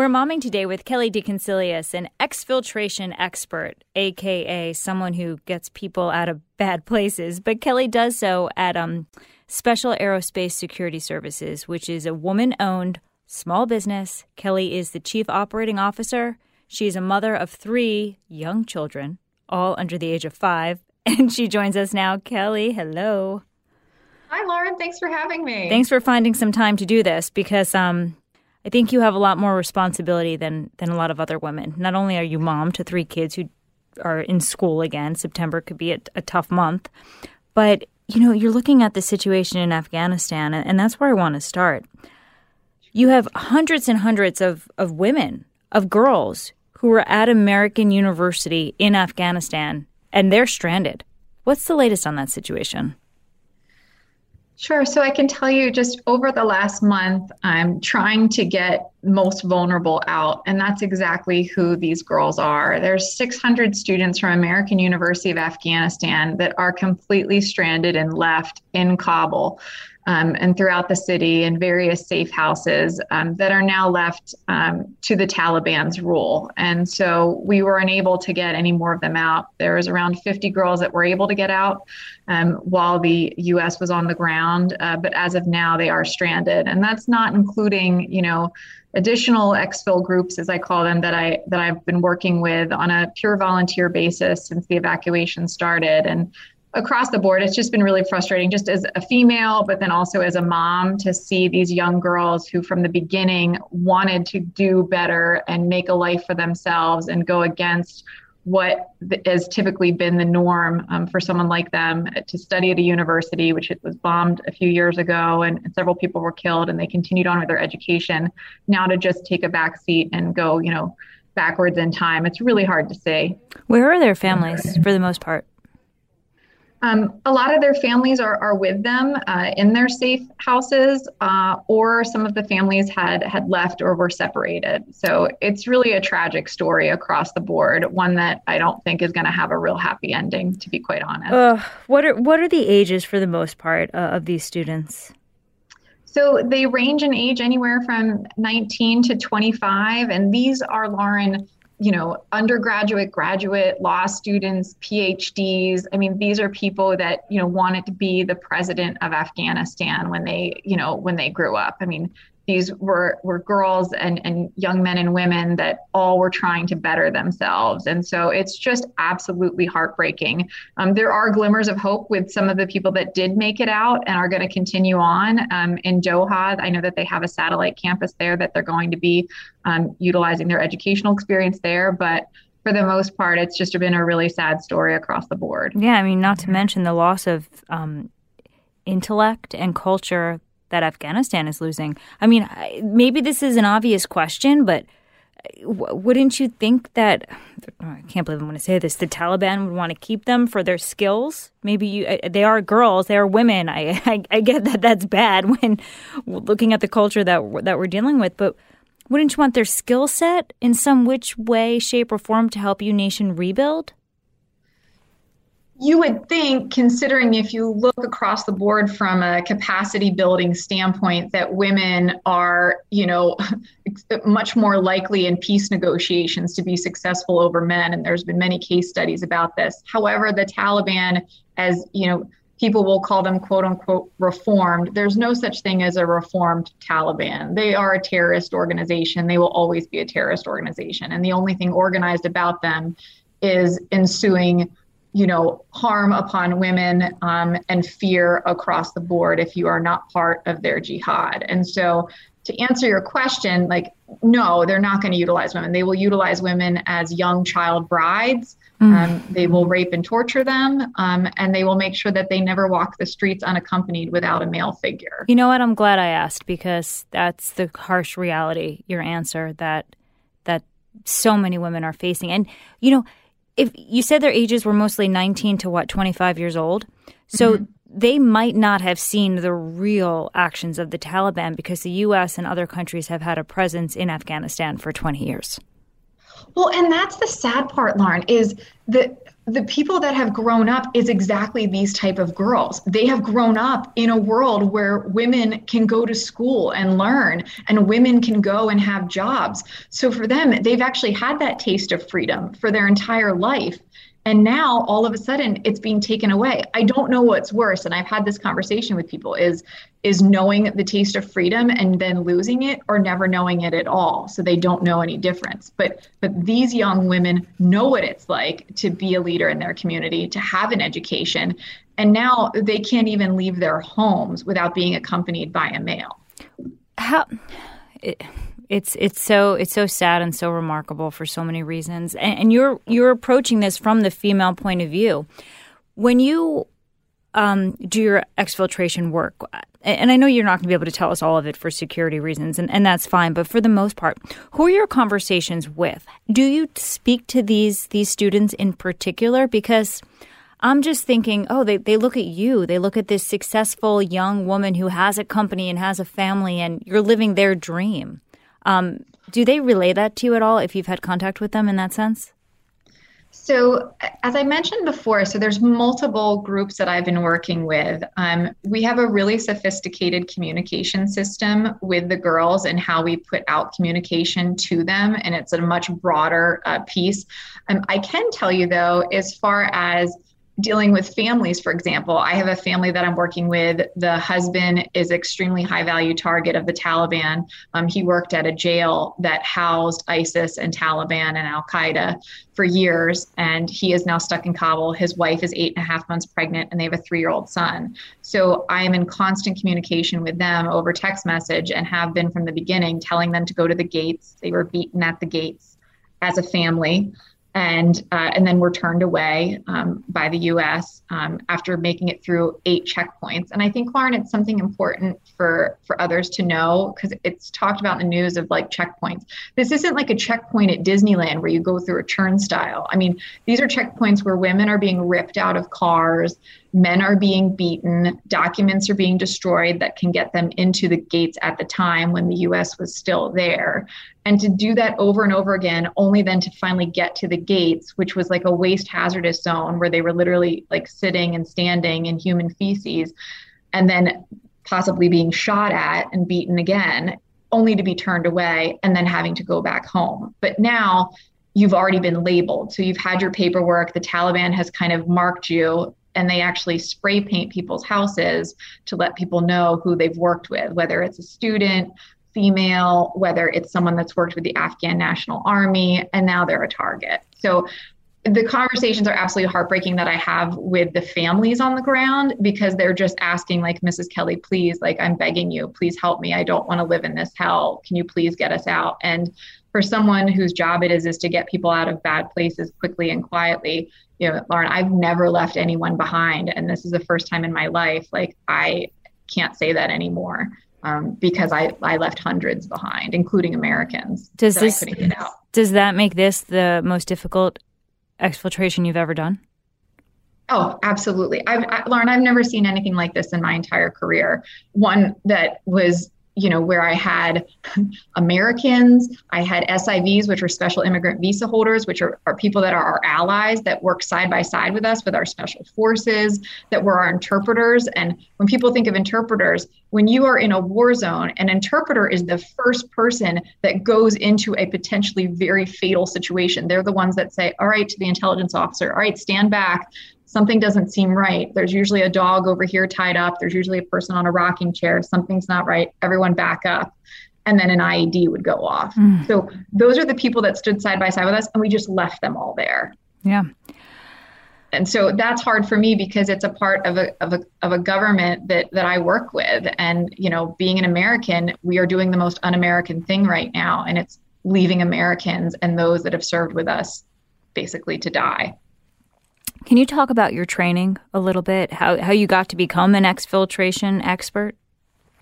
We're momming today with Kelley DeConciliis, an exfiltration expert, aka someone who gets people out of bad places. But Kelley does so at um, Special Aerospace Security Services, which is a woman owned small business. Kelley is the chief operating officer. She is a mother of three young children, all under the age of five. And she joins us now. Kelley, hello. Hi, Lauren. Thanks for having me. Thanks for finding some time to do this because um, I think you have a lot more responsibility than than a lot of other women. Not only are you mom to three kids who are in school again, September could be a, a tough month, but you know you're looking at the situation in Afghanistan, and that's where I want to start. You have hundreds and hundreds of, of women, of girls who are at American University in Afghanistan, and they're stranded. What's the latest on that situation? Sure. So I can tell you just over the last month, I'm trying to get most vulnerable out. And that's exactly who these girls are. There's 600 students from American University of Afghanistan that are completely stranded and left in Kabul um, and throughout the city in various safe houses um, that are now left um, to the Taliban's rule. And so we were unable to get any more of them out. There was around 50 girls that were able to get out um, while the U.S. was on the ground, uh, but as of now, they are stranded, and that's not including, you know additional exfil groups as i call them that i that i've been working with on a pure volunteer basis since the evacuation started and across the board, it's just been really frustrating, just as a female, but then also as a mom, to see these young girls who, from the beginning, wanted to do better and make a life for themselves and go against what has typically been the norm um, for someone like them to study at a university, which was bombed a few years ago, and, and several people were killed, and they continued on with their education. Now to just take a back seat and go, you know, backwards in time, it's really hard to say. Where are their families for the most part? Um, a lot of their families are, are with them uh, in their safe houses, uh, or some of the families had had left or were separated. So it's really a tragic story across the board, one that I don't think is going to have a real happy ending, to be quite honest. Uh, what are what are the ages for the most part uh, of these students? So they range in age anywhere from 19 to 25, and these are Lauren you know, undergraduate, graduate, law students, PhDs. I mean, these are people that, you know, wanted to be the president of Afghanistan when they, you know, when they grew up. I mean, these were were girls and and young men and women that all were trying to better themselves. And so it's just absolutely heartbreaking. Um, there are glimmers of hope with some of the people that did make it out and are going to continue on um, in doha. I know that they have a satellite campus there that they're going to be um, utilizing their educational experience there but for the most part, it's just been a really sad story across the board. Yeah, I mean, not to mention the loss of um, intellect and culture that Afghanistan is losing. I mean, maybe this is an obvious question, but wouldn't you think that I can't believe I'm going to say this the Taliban would want to keep them for their skills? Maybe you uh, they are girls they are women. I, I, I get that that's bad when looking at the culture that that we're dealing with but wouldn't you want their skill set in some which way shape or form to help you nation rebuild you would think, considering if you look across the board from a capacity building standpoint, that women are, you know, much more likely in peace negotiations to be successful over men. And there's been many case studies about this. However, the Taliban, as you know, people will call them quote unquote reformed. There's no such thing as a reformed Taliban. They are a terrorist organization. They will always be a terrorist organization. And the only thing organized about them is ensuing you know, harm upon women um, and fear across the board if you are not part of their jihad. And so to answer your question, like, no, they're not going to utilize women. They will utilize women as young child brides. Mm. Um, they will rape and torture them, um, and they will make sure that they never walk the streets unaccompanied without a male figure. You know what? I'm glad I asked because that's the harsh reality. Your answer that that so many women are facing, and you know, if you said their ages were mostly 19 to what 25 years old, so. Mm-hmm they might not have seen the real actions of the Taliban because the U.S. and other countries have had a presence in Afghanistan for 20 years. Well, and that's the sad part, Lauren, is that the people that have grown up is exactly these type of girls. They have grown up in a world where women can go to school and learn and women can go and have jobs. So for them, they've actually had that taste of freedom for their entire life. And now all of a sudden it's being taken away. I don't know what's worse. And I've had this conversation with people is is knowing the taste of freedom and then losing it or never knowing it at all. So they don't know any difference. But but these young women know what it's like to be a leader in their community, to have an education. And now they can't even leave their homes without being accompanied by a male. How it, it's it's so it's so sad and so remarkable for so many reasons. And, and you're you're approaching this from the female point of view. When you um, do your exfiltration work, and I know you're not going to be able to tell us all of it for security reasons, and, and that's fine. But for the most part, who are your conversations with? Do you speak to these these students in particular? Because I'm just thinking, oh, they, they look at you. They look at this successful young woman who has a company and has a family, and you're living their dream. Um, do they relay that to you at all if you've had contact with them in that sense? So, as I mentioned before, so there's multiple groups that I've been working with. Um, we have a really sophisticated communication system with the girls and how we put out communication to them, and it's a much broader uh, piece. Um, I can tell you though, as far as dealing with families, for example, I have a family that I'm working with. The husband is extremely high value target of the Taliban. Um, he worked at a jail that housed ISIS and Taliban and Al Qaeda for years, and he is now stuck in Kabul. His wife is eight and a half months pregnant, and they have a three year old son. So I am in constant communication with them over text message and have been from the beginning, telling them to go to the gates. They were beaten at the gates as a family and uh, and then were turned away um, by the U.S. Um, after making it through eight checkpoints. And I think, Lauren, it's something important for for others to know because it's talked about in the news of like checkpoints. This isn't like a checkpoint at Disneyland where you go through a turnstile. I mean, these are checkpoints where women are being ripped out of cars men are being beaten, documents are being destroyed that can get them into the gates at the time when the US was still there. And to do that over and over again, only then to finally get to the gates, which was like a waste hazardous zone where they were literally like sitting and standing in human feces, and then possibly being shot at and beaten again, only to be turned away and then having to go back home. But now, you've already been labeled. So you've had your paperwork. The Taliban has kind of marked you and they actually spray paint people's houses to let people know who they've worked with, whether it's a student, female, whether it's someone that's worked with the Afghan National Army, and now they're a target. So the conversations are absolutely heartbreaking that I have with the families on the ground because they're just asking, like, Mrs. Kelley, please, like, I'm begging you, please help me. I don't want to live in this hell. Can you please get us out? And for someone whose job it is is to get people out of bad places quickly and quietly you know lauren i've never left anyone behind and this is the first time in my life like i can't say that anymore um, because I, I left hundreds behind including americans does this does that make this the most difficult exfiltration you've ever done Oh, absolutely. I've, I, Lauren, I've never seen anything like this in my entire career. One that was you know, where I had Americans, I had SIVs, which are special immigrant visa holders, which are, are people that are our allies that work side by side with us with our special forces, that were our interpreters. And when people think of interpreters, when you are in a war zone, an interpreter is the first person that goes into a potentially very fatal situation. They're the ones that say, all right, to the intelligence officer, all right, stand back something doesn't seem right. There's usually a dog over here tied up. There's usually a person on a rocking chair. Something's not right. Everyone back up. And then an IED would go off. Mm. So those are the people that stood side by side with us, and we just left them all there. Yeah. and so that's hard for me because it's a part of a, of a, of a government that, that I work with. And, you know, being an American, we are doing the most un American thing right now. And it's leaving Americans and those that have served with us basically to die. Can you talk about your training a little bit? How, how you got to become an exfiltration expert?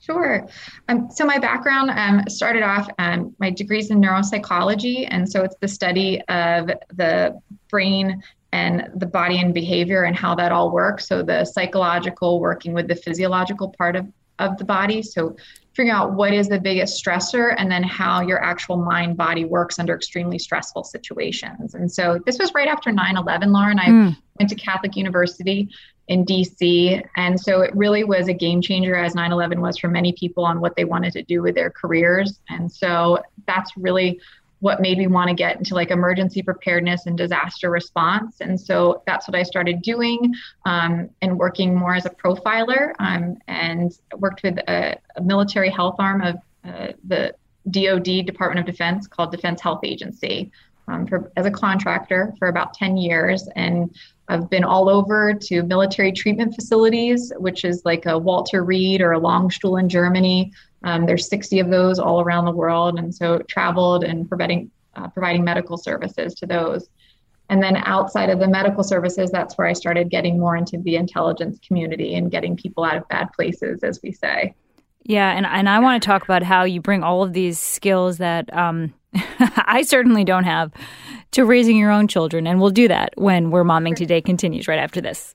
Sure. Um, so my background um, started off, um, my degrees in neuropsychology, and so it's the study of the brain and the body and behavior and how that all works. So the psychological working with the physiological part of, of the body. So figuring out what is the biggest stressor and then how your actual mind body works under extremely stressful situations. And so this was right after 9-11, Lauren. I mm. Went to Catholic University in DC. And so it really was a game changer as 9 11 was for many people on what they wanted to do with their careers. And so that's really what made me want to get into like emergency preparedness and disaster response. And so that's what I started doing um, and working more as a profiler um, and worked with a, a, military health arm of uh, the DoD Department of Defense called Defense Health Agency um, for, as a contractor for about 10 years. And I've been all over to military treatment facilities, which is like a Walter Reed or a Landstuhl in Germany. Um, there's 60 of those all around the world, and so traveled and providing uh, providing medical services to those. And then outside of the medical services, that's where I started getting more into the intelligence community and getting people out of bad places, as we say. Yeah, and and I want to talk about how you bring all of these skills that um, I certainly don't have to raising your own children. And we'll do that when We're Momming Today continues right after this.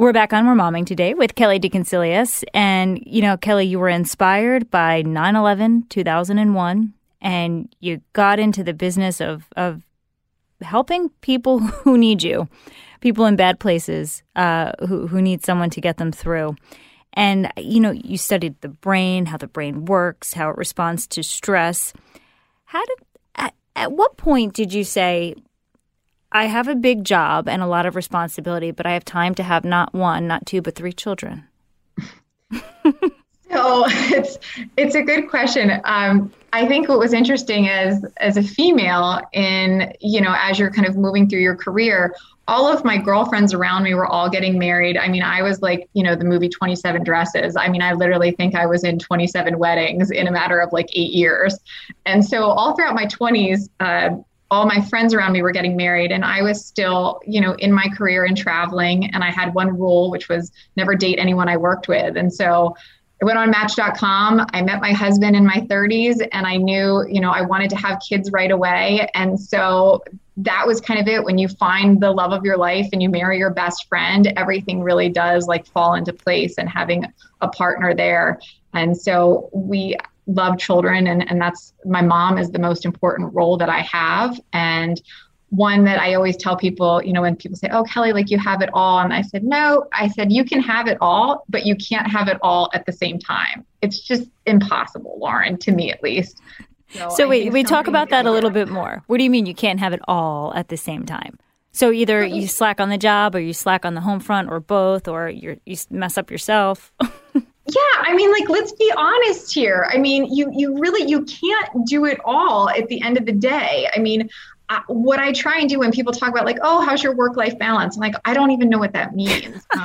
We're back on We're Momming today with Kelley DeConciliis. And, you know, Kelley, you were inspired by 9 11, 2001, and you got into the business of, of helping people who need you, people in bad places uh, who, who need someone to get them through. And, you know, you studied the brain, how the brain works, how it responds to stress. How did, at, at what point did you say, I have a big job and a lot of responsibility, but I have time to have not one, not two, but three children. so it's it's a good question. Um, I think what was interesting as as a female in you know as you're kind of moving through your career, all of my girlfriends around me were all getting married. I mean, I was like, you know, the movie 27 Dresses. I mean, I literally think I was in 27 weddings in a matter of like eight years. And so, all throughout my 20s, uh, all my friends around me were getting married and i was still you know in my career and traveling and i had one rule which was never date anyone i worked with. And so i went on match.com i met my husband in my 30s and i knew you know i wanted to have kids right away. And so that was kind of it. When you find the love of your life and you marry your best friend everything really does like fall into place and having a partner there. And so we love children and, and that's my mom is the most important role that I have. And one that I always tell people, you know, when people say, Oh, Kelley, like you have it all. And I said, No, I said, you can have it all, but you can't have it all at the same time. It's just impossible, Lauren, to me at least. So, so wait, we talk about that a little bit more. What do you mean you can't have it all at the same time? So either you slack on the job or you slack on the home front or both, or you you mess up yourself. Yeah, I mean, like, let's be honest here. I mean, you you really you can't do it all at the end of the day. I mean, uh, what I try and do when people talk about like, oh, how's your work life balance? I'm like, I don't even know what that means.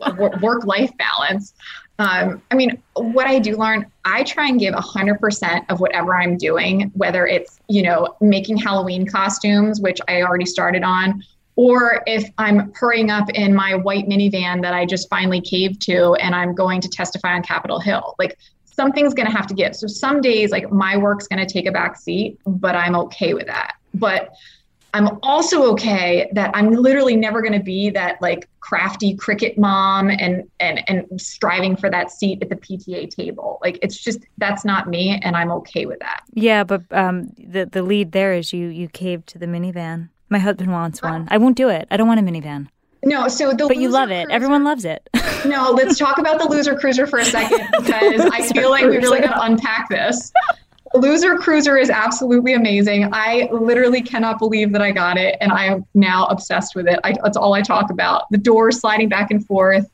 Um, work life balance. Um, I mean, what I do learn, I try and give 100% of whatever I'm doing, whether it's, you know, making Halloween costumes, which I already started on, or if I'm hurrying up in my white minivan that I just finally caved to and I'm going to testify on Capitol Hill. Like something's going to have to give. So some days, like my work's going to take a back seat, but I'm okay with that. But I'm also okay that I'm literally never going to be that like crafty cricket mom and and and striving for that seat at the PTA table. Like it's just that's not me, and I'm okay with that. Yeah, but um, the the lead there is you you caved to the minivan. My husband wants one. I won't do it. I don't want a minivan. No, so the but you love it. Cruiser, Everyone loves it. no, let's talk about the loser cruiser for a second because I feel like we really got to unpack this. Loser Cruiser is absolutely amazing. I literally cannot believe that I got it, and I am now obsessed with it. I, that's all I talk about. The doors sliding back and forth.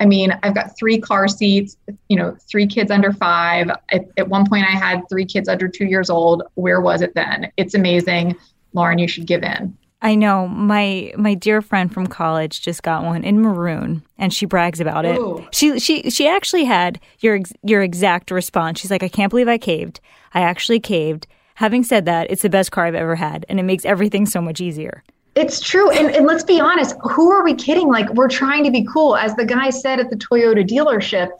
I mean, I've got three car seats, you know, three kids under five. At, at one point, I had three kids under two years old. Where was it then? It's amazing. Lauren, you should give in. I know my my dear friend from college just got one in maroon, and she brags about it. Ooh. She she she actually had your your exact response. She's like, I can't believe I caved. I actually caved. Having said that, it's the best car I've ever had, and it makes everything so much easier. It's true. And, and let's be honest, who are we kidding? Like, we're trying to be cool. As the guy said at the Toyota dealership,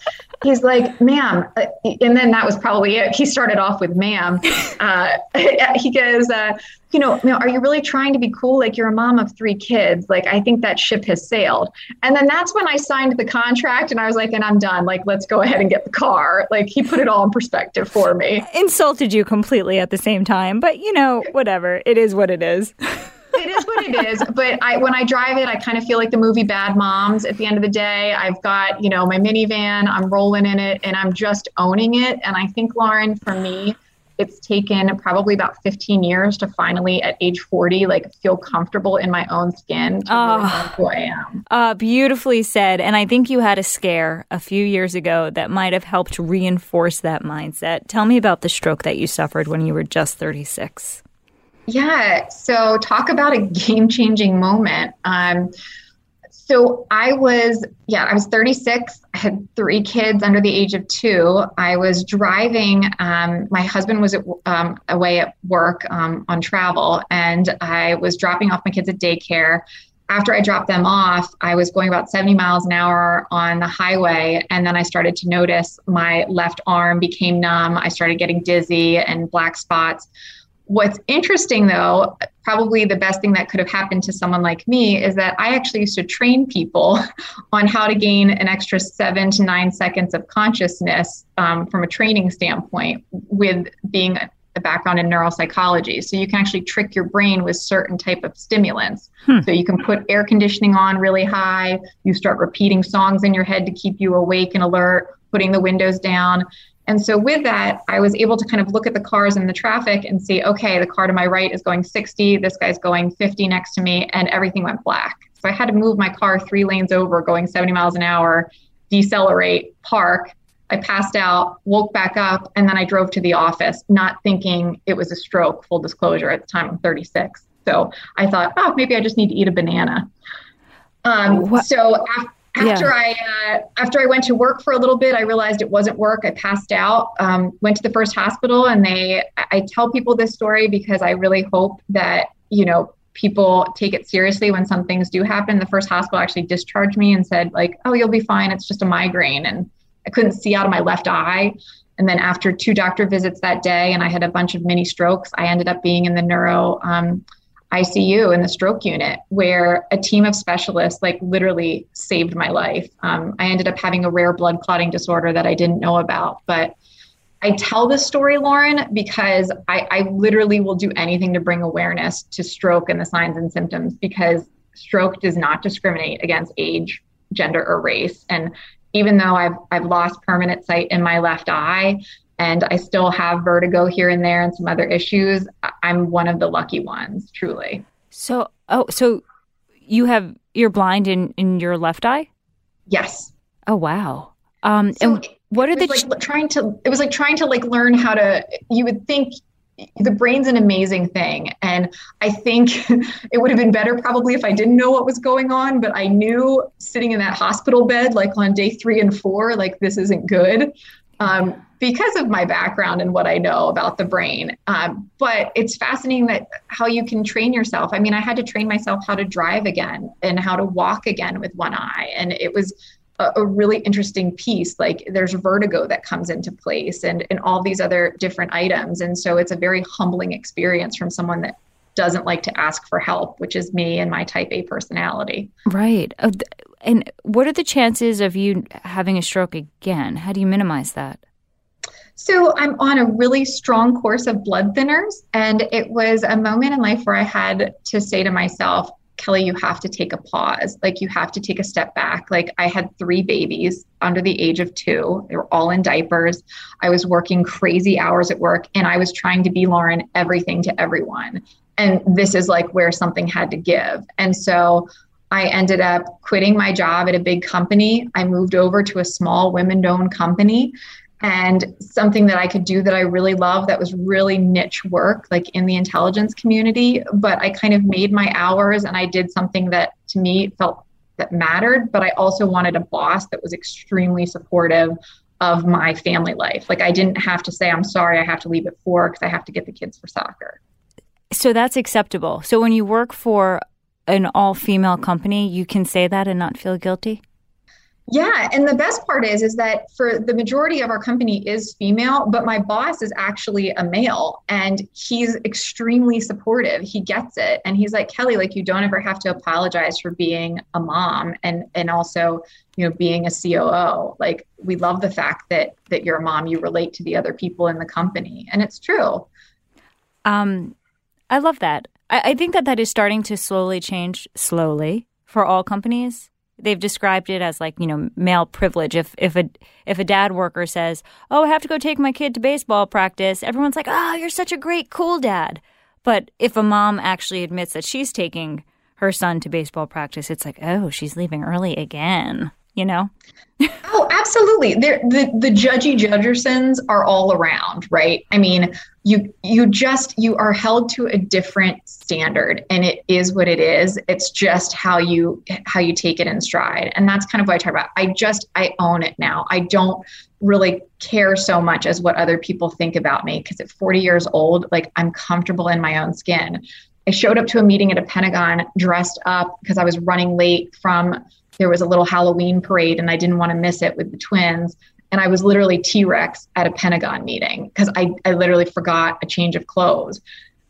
he's like, ma'am. Uh, and then that was probably it. He started off with ma'am. Uh, he goes, uh, you know, are you really trying to be cool? Like, you're a mom of three kids. Like, I think that ship has sailed. And then that's when I signed the contract and I was like, and I'm done. Like, let's go ahead and get the car. Like, he put it all in perspective for me. Insulted you completely at the same time. But, you know, whatever. It is what it is. it is what it is. But I, when I drive it, I kind of feel like the movie Bad Moms. At the end of the day, I've got you know my minivan. I'm rolling in it, and I'm just owning it. And I think Lauren, for me, it's taken probably about 15 years to finally, at age 40, like feel comfortable in my own skin to oh, really who I am. Uh, beautifully said. And I think you had a scare a few years ago that might have helped reinforce that mindset. Tell me about the stroke that you suffered when you were just 36. Yeah. So talk about a game changing moment. Um, so I was, yeah, I was 36. I had three kids under the age of two. I was driving. Um, my husband was at, um, away at work um, on travel, and I was dropping off my kids at daycare. After I dropped them off, I was going about 70 miles an hour on the highway, and then I started to notice my left arm became numb. I started getting dizzy and black spots. What's interesting, though, probably the best thing that could have happened to someone like me is that I actually used to train people on how to gain an extra seven to nine seconds of consciousness um, from a training standpoint with being a background in neuropsychology. So you can actually trick your brain with certain type of stimulants. Hmm. So you can put air conditioning on really high, you start repeating songs in your head to keep you awake and alert, putting the windows down. And so with that, I was able to kind of look at the cars and the traffic and see, okay, the car to my right is going 60, this guy's going 50 next to me, and everything went black. So I had to move my car three lanes over, going 70 miles an hour, decelerate, park. I passed out, woke back up, and then I drove to the office, not thinking it was a stroke, full disclosure. At the time, I'm 36. So I thought, oh, maybe I just need to eat a banana. Um, so after, after yeah. I uh, after I went to work for a little bit, I realized it wasn't work. I passed out. Um, went to the first hospital, and they. I tell people this story because I really hope that you know people take it seriously when some things do happen. The first hospital actually discharged me and said like, "Oh, you'll be fine. It's just a migraine." And I couldn't see out of my left eye. And then after two doctor visits that day, and I had a bunch of mini strokes, I ended up being in the neuro. Um, ICU in the stroke unit where a team of specialists like literally saved my life. Um, I ended up having a rare blood clotting disorder that I didn't know about. But I tell this story, Lauren, because I, I literally will do anything to bring awareness to stroke and the signs and symptoms because stroke does not discriminate against age, gender, or race. And even though I've, I've lost permanent sight in my left eye, and I still have vertigo here and there and some other issues, I'm one of the lucky ones, truly. So, oh, so you have you're blind in in your left eye? Yes. Oh wow. Um, so and what are the like ch- trying to? It was like trying to like learn how to. You would think the brain's an amazing thing and i think it would have been better probably if i didn't know what was going on but i knew sitting in that hospital bed like on day three and four like this isn't good um, because of my background and what I know about the brain. Um, but it's fascinating that how you can train yourself. I mean, I had to train myself how to drive again and how to walk again with one eye, and it was a, a really interesting piece. Like there's vertigo that comes into place, and and all these other different items, and so it's a very humbling experience from someone that doesn't like to ask for help, which is me and my type A personality. Right. Uh, and what are the chances of you having a stroke again? How do you minimize that? So I'm on a really strong course of blood thinners. And it was a moment in life where I had to say to myself, Kelley, you have to take a pause. Like, you have to take a step back. Like, I had three babies under the age of two. They were all in diapers. I was working crazy hours at work, and I was trying to be Lauren, everything to everyone. And this is like where something had to give. And so I ended up quitting my job at a big company. I moved over to a small women owned company and something that I could do that I really love that was really niche work, like in the intelligence community. But I kind of made my hours and I did something that to me felt that mattered. But I also wanted a boss that was extremely supportive of my family life. Like I didn't have to say, I'm sorry, I have to leave at four because I have to get the kids for soccer. So that's acceptable. So when you work for an all female company, you can say that and not feel guilty? Yeah, and the best part is is that for the majority of our company is female, but my boss is actually a male and he's extremely supportive. He gets it and he's like, "Kelley, like you don't ever have to apologize for being a mom and and also, you know, being a COO. Like we love the fact that that you're a mom, you relate to the other people in the company." And it's true. Um I love that. I, I think that that is starting to slowly change slowly for all companies they've described it as like you know male privilege. If if a if a dad worker says oh i have to go take my kid to baseball practice everyone's like oh you're such a great cool dad. But if a mom actually admits that she's taking her son to baseball practice it's like oh she's leaving early again you know? Oh absolutely. The the judgy judgersons are all around right? I mean you you just you are held to a different standard and it is what it is. It's just how you how you take it in stride. And that's kind of what i talk about. I just i own it now. I don't really care so much as what other people think about me because at 40 years old like i'm comfortable in my own skin. I showed up to a meeting at a pentagon dressed up because i was running late from there was a little halloween parade and i didn't want to miss it with the twins and I was literally T Rex at a Pentagon meeting because I, I literally forgot a change of clothes.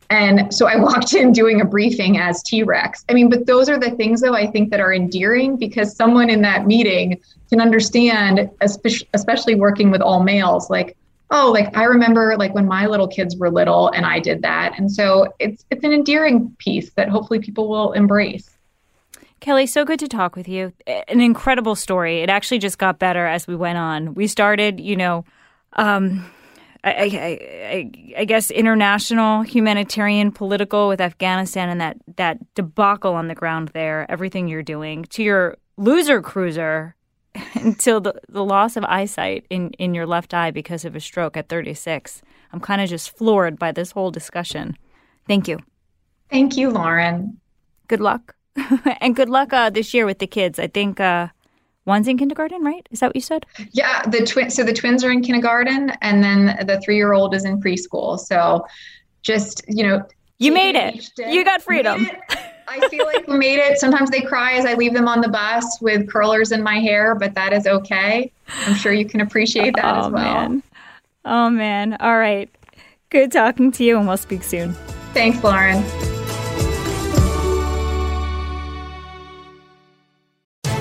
And so I walked in doing a briefing as T Rex. I mean, but those are the things, though, I think that are endearing because someone in that meeting can understand, especially working with all males, like, oh, like I remember like when my little kids were little and I did that. And so it's it's an endearing piece that hopefully people will embrace. Kelley, so good to talk with you. An incredible story. It actually just got better as we went on. We started, you know, um, I, I, I, I, guess international, humanitarian, political with Afghanistan and that, that debacle on the ground there, everything you're doing, to your loser cruiser until the, the loss of eyesight in, in your left eye because of a stroke at 36. I'm kind of just floored by this whole discussion. Thank you. Thank you, Lauren. Good luck. and good luck uh, this year with the kids. I think uh, one's in kindergarten, right? Is that what you said? Yeah, the twin. So the twins are in kindergarten, and then the three-year-old is in preschool. So just you know, you made it. You got freedom. I feel like we made it. Sometimes they cry as I leave them on the bus with curlers in my hair, but that is okay. I'm sure you can appreciate that oh, as well. Man. Oh man. All right. Good talking to you, and we'll speak soon. Thanks, Lauren.